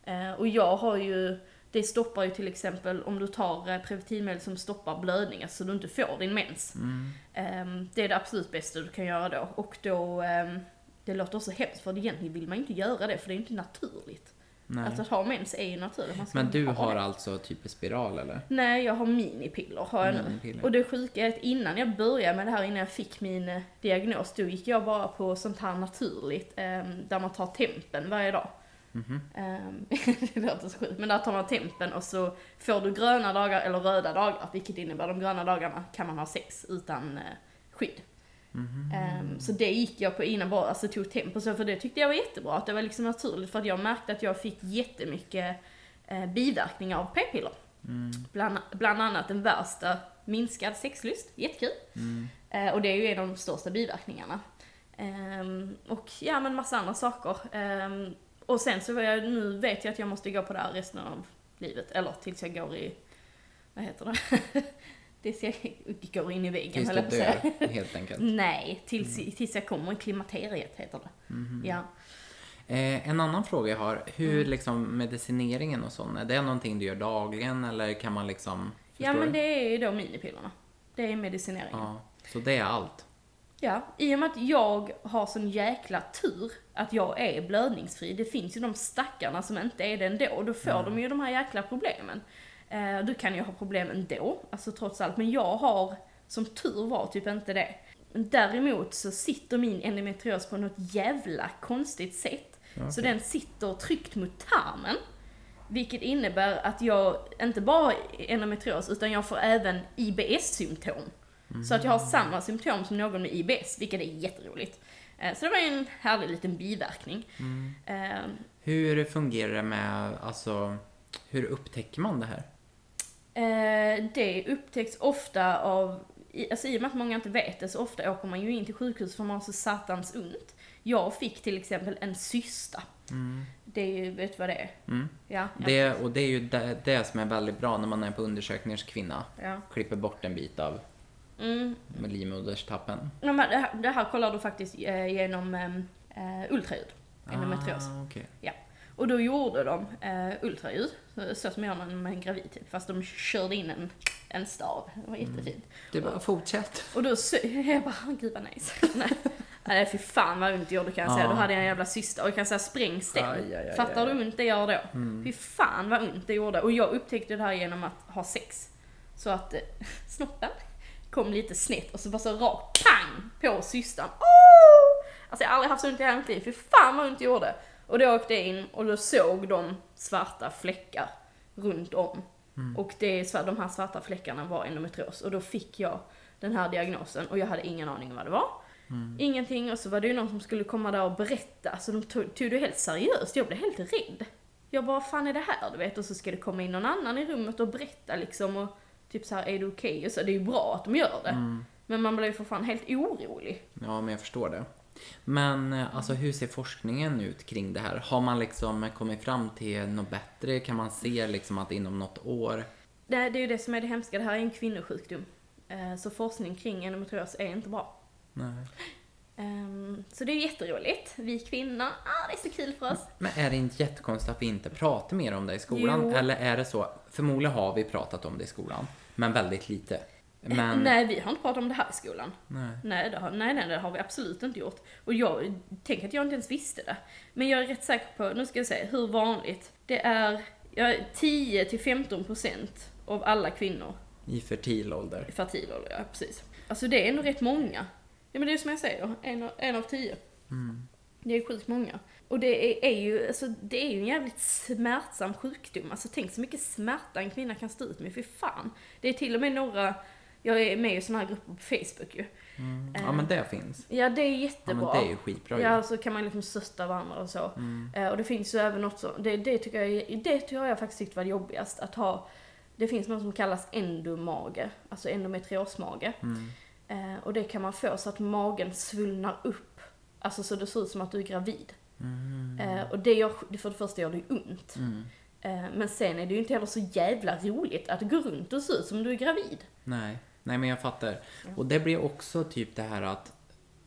Eh, och jag har ju, det stoppar ju till exempel om du tar eh, preventivmedel som stoppar blödningar så du inte får din mens. Mm. Ehm, det är det absolut bästa du kan göra då. Och då, ehm, det låter också hemskt för egentligen vill man inte göra det för det är inte naturligt. Nej. Alltså att ha mens är ju naturligt. Men du ha har det. alltså typ spiral eller? Nej, jag har minipiller har jag nu. Minipiller. Och det sjuka är att innan jag började med det här, innan jag fick min eh, diagnos, då gick jag bara på sånt här naturligt, ehm, där man tar tempen varje dag. Mhm. Ehm, det låter så sjukt, men där tar man tempen och så får du gröna dagar eller röda dagar, vilket innebär de gröna dagarna kan man ha sex utan eh, skydd. Mhm. Ehm, så det gick jag på innan bara, alltså tog tempo så för det tyckte jag var jättebra, att det var liksom naturligt för att jag märkte att jag fick jättemycket eh, biverkningar av p-piller. Mm. Bland, bland annat den värsta, minskad sexlust, jättekul. Mm. Eh, och det är ju en av de största biverkningarna. Ehm, och ja men massa andra saker. Ehm, Och sen så jag, nu vet jag att jag måste gå på det här resten av livet. Eller tills jag går i, vad heter det? tills jag går in i väggen Tills du dör, helt enkelt. Nej, tills, tills jag kommer i klimakteriet heter det. Mhm. Ja. Eh, en annan fråga jag har, hur Mm. liksom medicineringen och sånt, är det någonting du gör dagligen eller kan man liksom... ja, men det är ju då minipillerna. Det är medicineringen. Ja, så det är allt? Ja, i och med att jag har sån jäkla tur att jag är blödningsfri. Det finns ju de stackarna som inte är det ändå. Då får de ju de här jäkla problemen. Eh, du kan ju ha problem ändå, alltså trots allt. Men jag har, som tur var, typ inte det. Däremot så sitter min endometrios på något jävla konstigt sätt. Så den sitter tryckt mot tarmen. Vilket innebär att jag inte bara endometrios utan jag får även IBS-symptom. Så att jag har samma symptom som någon med IBS, vilket är jätteroligt. Eh, Så det var en härlig liten biverkning. Eh, Hur fungerar det med, alltså, hur upptäcker man det här? Eh, det upptäcks ofta av, alltså i och med att många inte vet det, så ofta åker man ju in till sjukhus för man har så satans ont. Jag fick till exempel en cysta. Det är ju, vet du vad det är? Mm. Ja, ja. Det, och det är ju det, det som är väldigt bra när man är på undersökningars kvinna. ja. Klipper bort en bit av Mm. med livmoderstappen. Ja, men det, här, det här kollar du faktiskt eh, genom eh, ultraljud, endometrios. Ah, okej. Ja. Och då gjorde de eh, ultraljud, så, så som gör man med en gravid typ, fast de körde in en, en stav. Det var jättefint. Du bara, fortsätt. Och då så, jag bara, gud vad nice. Nej. Nej fy fan vad ont det gjorde kan jag säga. Då hade jag en jävla cysta och jag kan säga sprängställ. Aj, aj, aj, Fattar du hur ont det gör då? Fy fan vad ont det gjorde. Och jag upptäckte det här genom att ha sex. Så att eh, snoppen kom lite snett och så bara så rakt pang på cystan. Oh! Alltså jag har aldrig haft så ont i hela mitt liv. Fy fan vad ont det gjorde. Och då åkte jag in och då såg de svarta fläckar runt om. Och det, de här svarta fläckarna var endometrios. Och då fick jag den här diagnosen och jag hade ingen aning om vad det var. Ingenting och så var det ju någon som skulle komma där och berätta. Så de tog, tog det helt seriöst. Jag blev helt rädd. Jag bara, vad fan är det här? Du vet, och så ska det komma in någon annan i rummet och berätta liksom och typ så här, är du okej? Och så, det är ju bra att de gör det. Men man blev ju för fan helt orolig. Ja, men jag förstår det. Men eh, alltså hur ser forskningen ut kring det här? Har man liksom kommit fram till något bättre? Kan man se liksom att inom något år? Det, det är ju det som är det hemska, det här är en kvinnosjukdom. Eh, Så forskning kring endometrios är inte bra. Nej. Ehm, Så det är jätteroligt. Vi kvinnor, ah, det är så kul för oss. Men är det inte jättekonstigt att vi inte pratar mer om det i skolan? Jo. Eller är det så? Förmodligen har vi pratat om det i skolan, men väldigt lite. Men, Nej, vi har inte pratat om det här i skolan. nej. Nej, det har, nej, nej, det har vi absolut inte gjort. Och jag tänker att jag inte ens visste det. Men jag är rätt säker på, nu ska jag säga, hur vanligt. Det är ja, 10-15% av alla kvinnor I fertil ålder. i fertil ålder, ja precis. Alltså det är ändå rätt många. Ja men det är som jag säger, en, av- en av tio. Det är sjukt många. Och det är, är ju, alltså, det är ju en jävligt smärtsam sjukdom. Alltså tänk så mycket smärta en kvinna kan stå ut med, för fan. Det är till och med några, jag är med i såna här grupper på Facebook ju. Ja, men det finns. Ja det är Ja, jättebra. men det är ju skitbra. Ja, så kan man liksom stötta varandra och så. Eh, och det finns ju även något så, det, det tycker jag, det tycker jag faktiskt tyckt var jobbigast, att ha, det finns något som kallas endomage, alltså endometriosmage. Eh, och det kan man få så att magen svullnar upp, alltså så det ser ut som att du är gravid. Eh, och det gör, för det första gör det ont. Eh, men sen är det ju inte heller så jävla roligt att gå runt och se ut som du är gravid. Nej, nej men jag fattar. Och det blir också typ det här att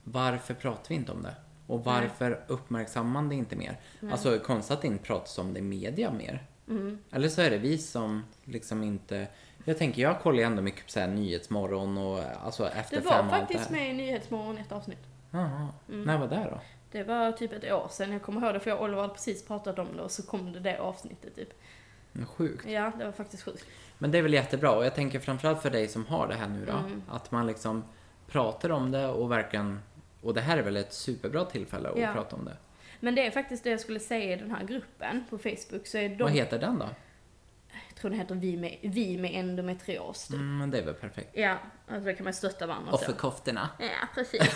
varför pratar vi inte om det? Och varför uppmärksammar man det inte mer? Alltså konstigt att det inte pratas om det i media mer. Mm. Eller så är det vi som liksom inte... Jag tänker, jag kollar ju ändå mycket på så här Nyhetsmorgon och alltså Efter Det fem var och allt faktiskt det med i Nyhetsmorgon ett avsnitt. Jaha, när var det då? Det var typ ett år sedan, jag kommer ihåg det för jag och Oliver hade precis pratat om det och så kom det det avsnittet typ. Sjukt. Ja, det var faktiskt sjukt. Men det är väl jättebra och jag tänker framförallt för dig som har det här nu då. Mm. Att man liksom pratar om det och verkligen... Och det här är väl ett superbra tillfälle att Ja. prata om det. Men det är faktiskt det jag skulle säga i den här gruppen på Facebook, så är de, Vad heter den då? Tror den heter Vi med, vi med endometrios. typ. Mm, men det är väl perfekt. Ja, alltså då kan man stötta varandra och så. Offerkoftorna. Ja, precis.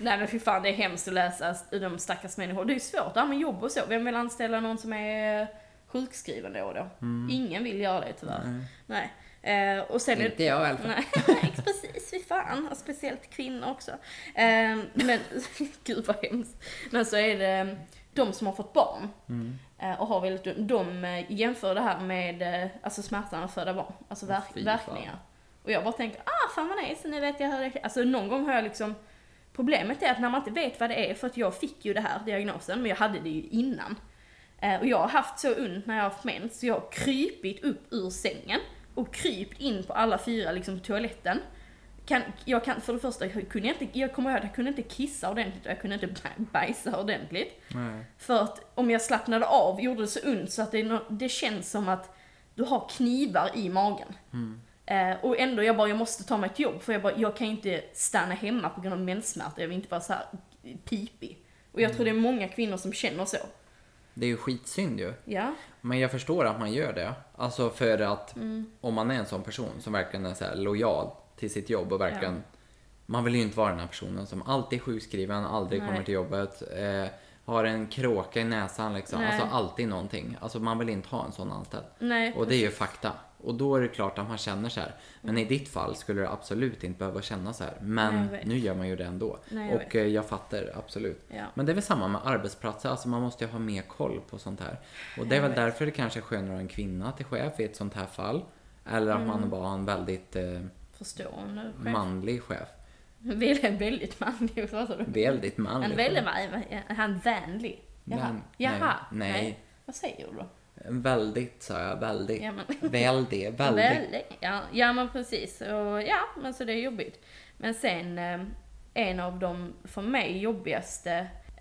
Nej men fy fan, det är hemskt att läsa de stackars människor. Det är ju svårt här med jobb och så. Vem vill anställa någon som är sjukskriven då och då? Ingen vill göra det tyvärr. Nej. Eh, och sen är Inte jag i alla fall. Nej, precis. Fy fan, och speciellt kvinnor också. Eh, men, gud vad hemskt. Men så är det de som har fått barn Mm. Eh, och har väldigt de eh, jämför det här med eh, alltså smärtan att föda barn, alltså verk, Fy fan. verkningar. Och jag bara tänker, ah fan vad nice, nu vet jag hur det Alltså någon gång har jag liksom Problemet är att när man inte vet vad det är, för att jag fick ju det här diagnosen, men jag hade det ju innan. Och jag har haft så ont när jag har haft mens, så jag har krypit upp ur sängen och krypt in på alla fyra liksom på toaletten. Kan, jag kan, för det första, jag kunde inte, jag kommer ihåg att jag kunde inte kissa ordentligt och jag kunde inte baj- bajsa ordentligt. Nej. För att om jag slappnade av gjorde det så ont så att det, det känns som att du har knivar i magen. Eh, och ändå, jag bara, jag måste ta mig till jobb för jag bara, jag kan inte stanna hemma på grund av menssmärta, jag vill inte vara så här pipig. Och jag tror det är många kvinnor som känner så. Det är ju skitsynd ju. Ja, Men jag förstår att man gör det. Alltså för att Mm. om man är en sån person som verkligen är så lojal till sitt jobb och verkligen Man vill ju inte vara den här personen som alltid är sjukskriven, aldrig Nej. kommer till jobbet, eh, har en kråka i näsan liksom. Nej. Alltså alltid någonting. Alltså man vill inte ha en sån anställd. nej. Och det är ju fakta. Och då är det klart att man känner så här. Men i ditt fall skulle du absolut inte behöva känna så här. Men vet. nu gör man ju det ändå. Nej, jag och eh, jag fattar absolut. Ja. Men det är väl samma med arbetsplatser. Alltså man måste ju ha mer koll på sånt här. Och det är Jag väl vet. därför det kanske är skönare att ha en kvinna till chef i ett sånt här fall. Eller att Mm. man bara har en väldigt eh, Förstående chef. manlig chef. Väldigt, manlig, vad sa du? Väldigt manlig En väldigt, va- han vänlig. Jaha. Vän- Jaha. nej, nej. Vad säger du då? Väldigt sa jag, väldigt. Ja, men- Väldigt, väldigt. Väldigt. Ja, ja men precis. Och, ja, men så det är jobbigt. Men sen, eh, en av de för mig jobbigaste,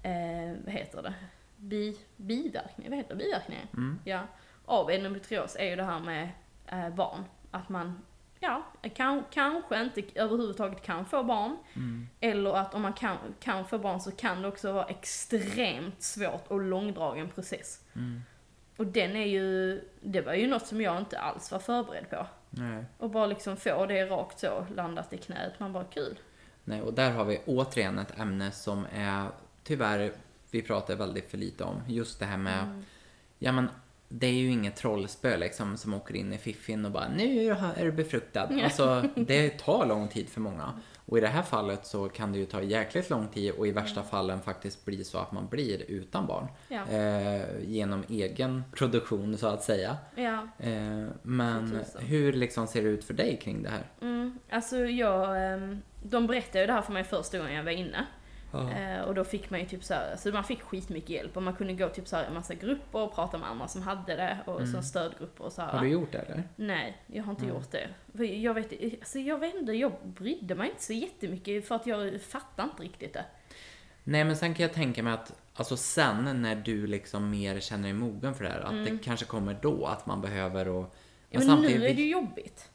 eh, vad heter det, Bi, biverkningar, vad heter det, biverkningar? Mm. Ja, av endometrios är ju det här med eh, barn. Att man, ja, kan, kanske inte överhuvudtaget kan få barn. Mm. Eller att om man kan, kan få barn så kan det också vara extremt svårt och långdragen process. Mm. Och den är ju, det var ju något som jag inte alls var förberedd på. Nej. Och bara liksom få det rakt så, landat i knät. Man bara kul. Nej, och där har vi återigen ett ämne som är tyvärr vi pratar väldigt för lite om. Just det här med, Mm. ja men det är ju inget trollspö liksom som åker in i fiffin och bara nu är du befruktad. Ja. Alltså det tar lång tid för många. Och i det här fallet så kan det ju ta jäkligt lång tid och i värsta fallen faktiskt bli så att man blir utan barn. Ja. Eh, genom egen produktion så att säga. Ja. Eh, men hur liksom ser det ut för dig kring det här? Mm, alltså jag, ehm, de berättade ju det här för mig första gången jag var inne. Ja. Eh, och då fick man ju typ så här, alltså man fick skitmycket hjälp och man kunde gå typ så här en massa grupper och prata med andra som hade det och så stödgrupper och så här. Har du gjort det eller? Nej, jag har inte Mm. gjort det. För jag vet, alltså jag vet inte, jag brydde mig inte så jättemycket för att jag fattar inte riktigt det. Nej men sen kan jag tänka mig att alltså sen när du liksom mer känner dig mogen för det här, att det kanske kommer då att man behöver och... Mm. Ja, men nu är det ju jobbigt.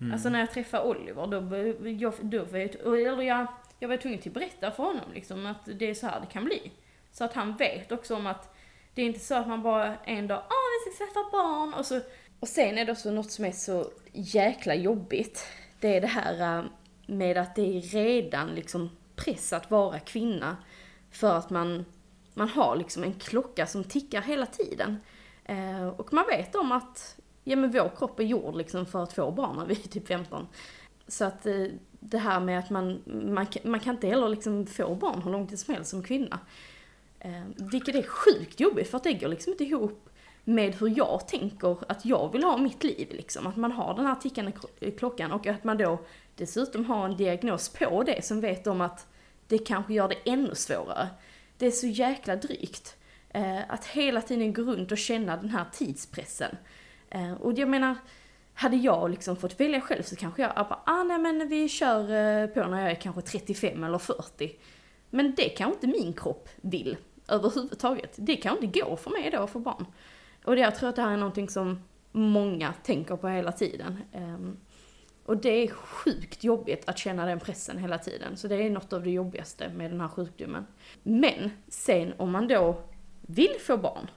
Mm. Alltså när jag träffar Oliver, då, jag, då jag, eller jag, jag var tvungen till att berätta för honom liksom att det är så här det kan bli. Så att han vet också om att det är inte så att man bara en dag, ah, vi ska skaffa barn och så. Och sen är det också något som är så jäkla jobbigt. Det är det här äh, med att det är redan liksom press att vara kvinna. För att man, man har liksom en klocka som tickar hela tiden. Eh, och man vet om att ja, men vår kropp är gjord liksom för att få barn när vi är typ 15. Så att eh, det här med att man, man, kan- man kan inte heller liksom få barn hur lång tid som helst som kvinna. Eh, vilket är sjukt jobbigt för att det går liksom inte ihop med hur jag tänker att jag vill ha mitt liv liksom. Att man har den här tickande klockan och att man då dessutom har en diagnos på det som vet om att det kanske gör det ännu svårare. Det är så jäkla drygt. Eh, att hela tiden gå runt och känna den här tidspressen. Eh, och jag menar, hade jag liksom fått välja själv så kanske jag bara, ah nej men vi kör eh, på när jag är kanske 35 eller 40. Men det kanske inte min kropp vill överhuvudtaget. Det kan inte gå för mig då att få barn. Och det, jag tror att det här är någonting som många tänker på hela tiden. Ehm, och det är sjukt jobbigt att känna den pressen hela tiden. Så det är något av det jobbigaste med den här sjukdomen. Men sen om man då vill få barn,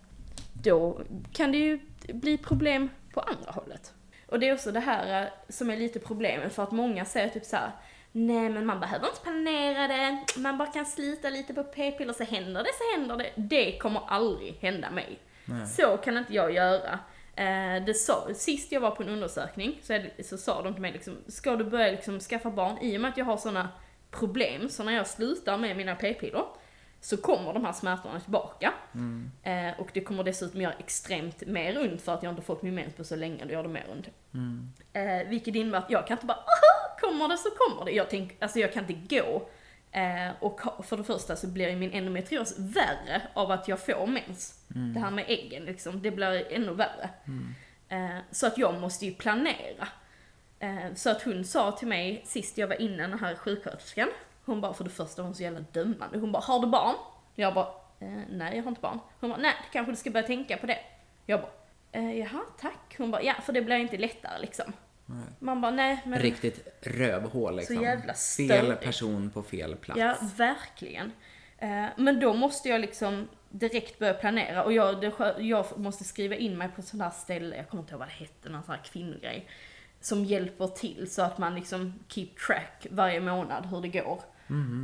då kan det ju bli problem på andra hållet. Och det är också det här eh, som är lite problemet för att många säger typ så här. Nej men man behöver inte planera det, man bara kan slita lite på p-piller så händer det så händer det. Det kommer aldrig hända mig. Så kan inte jag göra. Eh, det sa, sist jag var på en undersökning så, det, så sa de till mig liksom, ska du börja liksom skaffa barn i och med att jag har såna problem, så när jag slutar med mina p-piller så kommer de här smärtorna tillbaka. Eh, och det kommer dessutom göra extremt mer ont för att jag inte fått min mens på så länge, då gör det mer ont. Eh, vilket innebär att jag kan inte bara aha, kommer det så kommer det. Jag, tänk, alltså jag kan inte gå. Eh, och för det första så blir min endometrios värre av att jag får mens. Det här med äggen liksom, det blir ännu värre. Eh, så att jag måste ju planera. Eh, så att hon sa till mig sist jag var inne, den här sjuksköterskan, hon bara för det första hon så jävla dömande. Hon bara, har du barn? Jag bara, eh, nej jag har inte barn. Hon bara, nej kanske du ska börja tänka på det. Jag bara, eh, jaha tack. Hon bara, ja för det blir inte lättare liksom. Man bara, nej men. Riktigt rövhål liksom. jävla fel störig. person på fel plats. Ja, verkligen. Eh, men då måste jag liksom direkt börja planera och jag, det, jag måste skriva in mig på ett sånt här ställe, jag kommer inte ihåg vad det hette, någon sån här kvinnogrej. Som hjälper till så att man liksom keep track varje månad hur det går.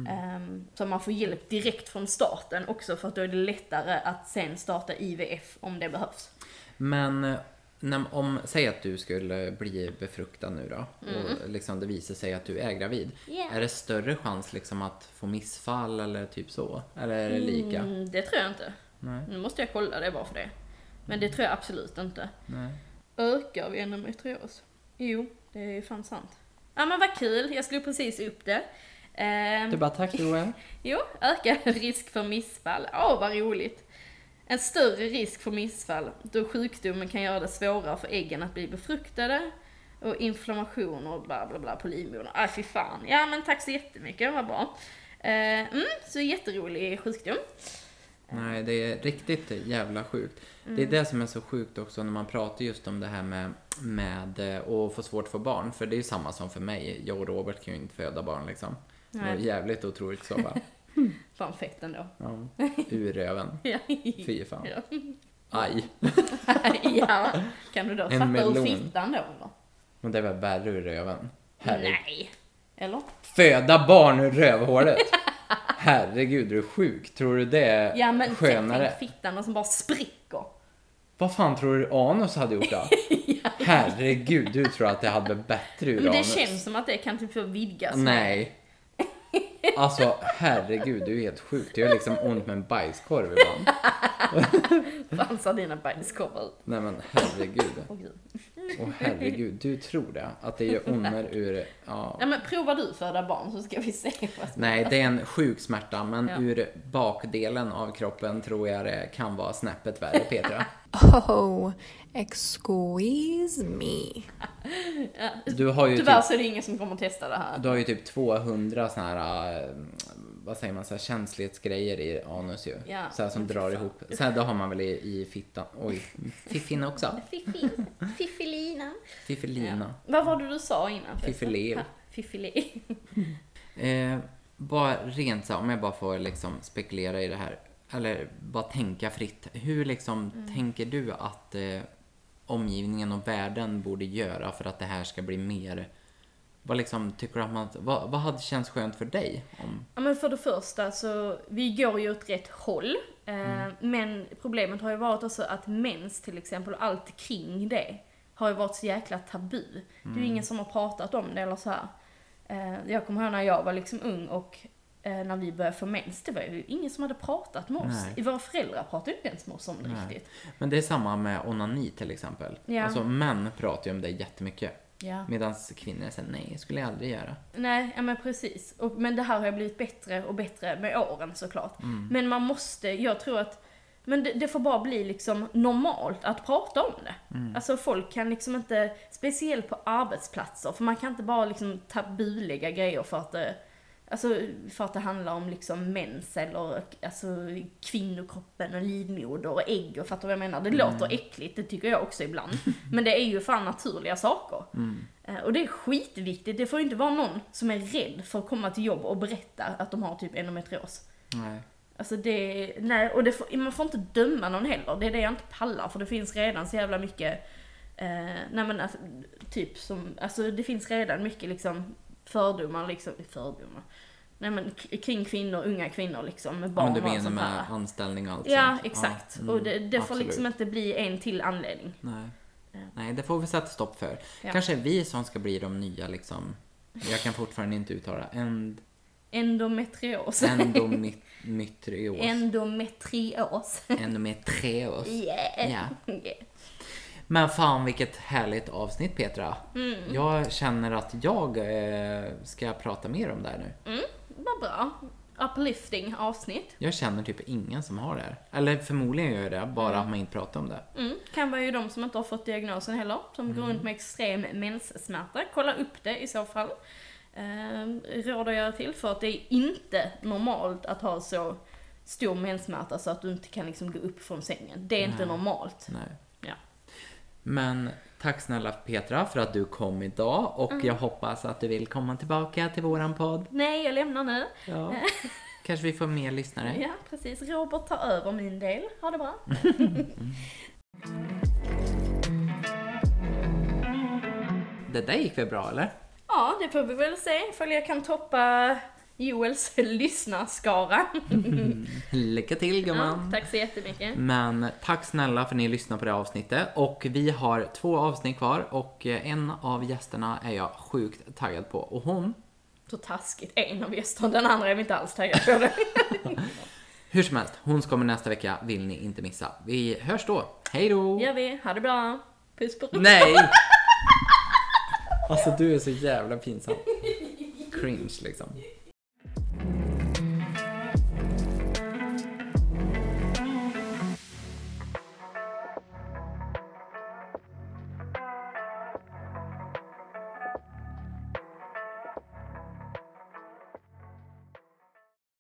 Ehm, så man får hjälp direkt från starten också för att då är det lättare att sen starta IVF om det behövs. Men eh, när, om, säg att du skulle bli befruktad nu då och liksom det visar sig att du är gravid. Yeah. Är det större chans liksom att få missfall eller typ så? Eller är det lika? Mm, det tror jag inte. Nej. Nu måste jag kolla det bara för det. Men det tror jag absolut inte. Nej. Ökar vi endometrios? Jo, det är ju fan sant. Ja men vad kul, jag slog precis upp det. Ehm, Du bara tack Joel. Jo, ökad risk för missfall. Åh, vad roligt! En större risk för missfall då sjukdomen kan göra det svårare för äggen att bli befruktade och inflammation och bla bla bla på livmodern. Aj fy fan. Ja men tack så jättemycket, vad bra. Eh, mm, så jätterolig sjukdom. Nej, det är riktigt jävla sjukt. Det är det som är så sjukt också när man pratar just om det här med, med eh, att få svårt att få barn. För det är ju samma som för mig. Jag och Robert kan ju inte föda barn liksom. Det var jävligt otroligt så va. Fan fett ändå. Ja. Ur röven. Fy fan. Aj. ja. Kan du då En fatta ur fittan då eller? Men det var värre ur röven. Herregud. Nej. Eller? Föda barn ur rövhålet. Herregud, du är sjuk. Tror du det är Ja men skönare? tänk fittan som bara spricker. Vad fan tror du anus hade gjort då? Herregud, du tror att det hade blivit bättre ur Men det anus? känns som att det kan typ få vidgas. Nej. Alltså herregud, du är helt sjuk. Det gör liksom ont med en bajskorv ibland. Fan sa dina bajskorvar ut. Nej men herregud. Åh gud. Åh herregud, du tror det? Att det gör onder ur... Ja. Ja men provar du föda barn så ska vi se vad som Nej, det är en sjuk smärta, men Ja. ur bakdelen av kroppen tror jag det kan vara snäppet värre, Petra. Oh, excuse me. Du har ju Tyvärr typ, så är det ingen som kommer att testa det här. du har ju typ 200 såna här, eh, vad säger man, så här känslighetsgrejer i anus ju. Ja, så här som drar ihop. Så här, det har man väl i, i fittan. Oj, fiffin också. Fiffi. Fiffelina. Fiffelina. Vad var det du sa innan? Ha, Fiffele. Eh, bara rent så här, om jag bara får liksom spekulera i det här. Eller bara tänka fritt. Hur liksom tänker du att eh, omgivningen och världen borde göra för att det här ska bli mer... Vad liksom tycker du att man... Vad, vad hade känts skönt för dig? Om, Ja men för det första så, vi går ju åt rätt håll. Eh, Mm. Men problemet har ju varit också att mens till exempel och allt kring det har ju varit så jäkla tabu. Det är Mm. ju ingen som har pratat om det eller så här. Eh, jag kommer ihåg när jag var liksom ung och eh, när vi började få mens, det var ju ingen som hade pratat med oss. Nej. Våra föräldrar pratade ju inte ens med oss om det Nej. riktigt. men det är samma med onani till exempel. Ja. Alltså män pratar ju om det jättemycket. Ja. Medan kvinnor säger nej, skulle jag aldrig göra. Nej, ja men precis. Och, men det här har blivit bättre och bättre med åren såklart. Men man måste, jag tror att, men det, det får bara bli liksom normalt att prata om det. Alltså folk kan liksom inte, speciellt på arbetsplatser, för man kan inte bara liksom tabulägga grejer för att det, Alltså för att det handlar om liksom mens eller alltså, kvinnokroppen och livmoder och ägg och fattar du vad jag menar? Det låter äckligt, det tycker jag också ibland. Men det är ju fan naturliga saker. Eh, Och det är skitviktigt, det får ju inte vara någon som är rädd för att komma till jobb och berätta att de har typ endometrios. Nej. Alltså det, nej, och det får, man får inte döma någon heller, det är det jag inte pallar för det finns redan så jävla mycket, eh, nej men alltså, typ som, alltså det finns redan mycket liksom fördomar liksom, fördomar, nej men kring kvinnor, unga kvinnor liksom med Ja, barn men du och menar sånt med här. anställning och allt Ja, sånt. exakt. mm, och det, det får absolut. liksom inte bli en till anledning. Nej. Nej, det får vi sätta stopp för. Ja. Kanske vi som ska bli de nya liksom. Jag kan fortfarande inte uttala. End, Endometrios. endometrios. Endometrios. Endometrios. Yeah. Ja. Yeah. Men fan vilket härligt avsnitt Petra. Mm. Jag känner att jag eh, ska prata mer om det här nu. Mm, vad bra. Uplifting avsnitt. Jag känner typ ingen som har det här. Eller förmodligen gör jag det, bara att man inte pratar om det. Mm. Kan vara ju de som inte har fått diagnosen heller, som går runt med extrem menssmärta. Kolla upp det i så fall. Ehm, råder jag till, för att det är inte normalt att ha så stor menssmärta så att du inte kan liksom gå upp från sängen. Det är inte Nej. normalt. Nej. Men tack snälla Petra för att du kom idag och Mm. jag hoppas att du vill komma tillbaka till våran podd. Nej, jag lämnar nu. Ja. Kanske vi får mer lyssnare. Ja, precis. Robert tar över min del. Ha det bra. Det där gick väl bra eller? Ja, det får vi väl se ifall jag kan toppa Joels lyssnarskara. Lycka till Ja, gumman! tack så jättemycket. Men tack snälla för att ni lyssnade på det avsnittet och vi har två avsnitt kvar och eh, en av gästerna är jag sjukt taggad på och hon, Så taskigt. En av gästerna, den andra är vi inte alls taggade på. Hur som helst, hon kommer nästa vecka, vill ni inte missa. Vi hörs då, hej då! gör vi. Ha det bra. Puss på Nej! Alltså du är så jävla pinsam. Cringe liksom.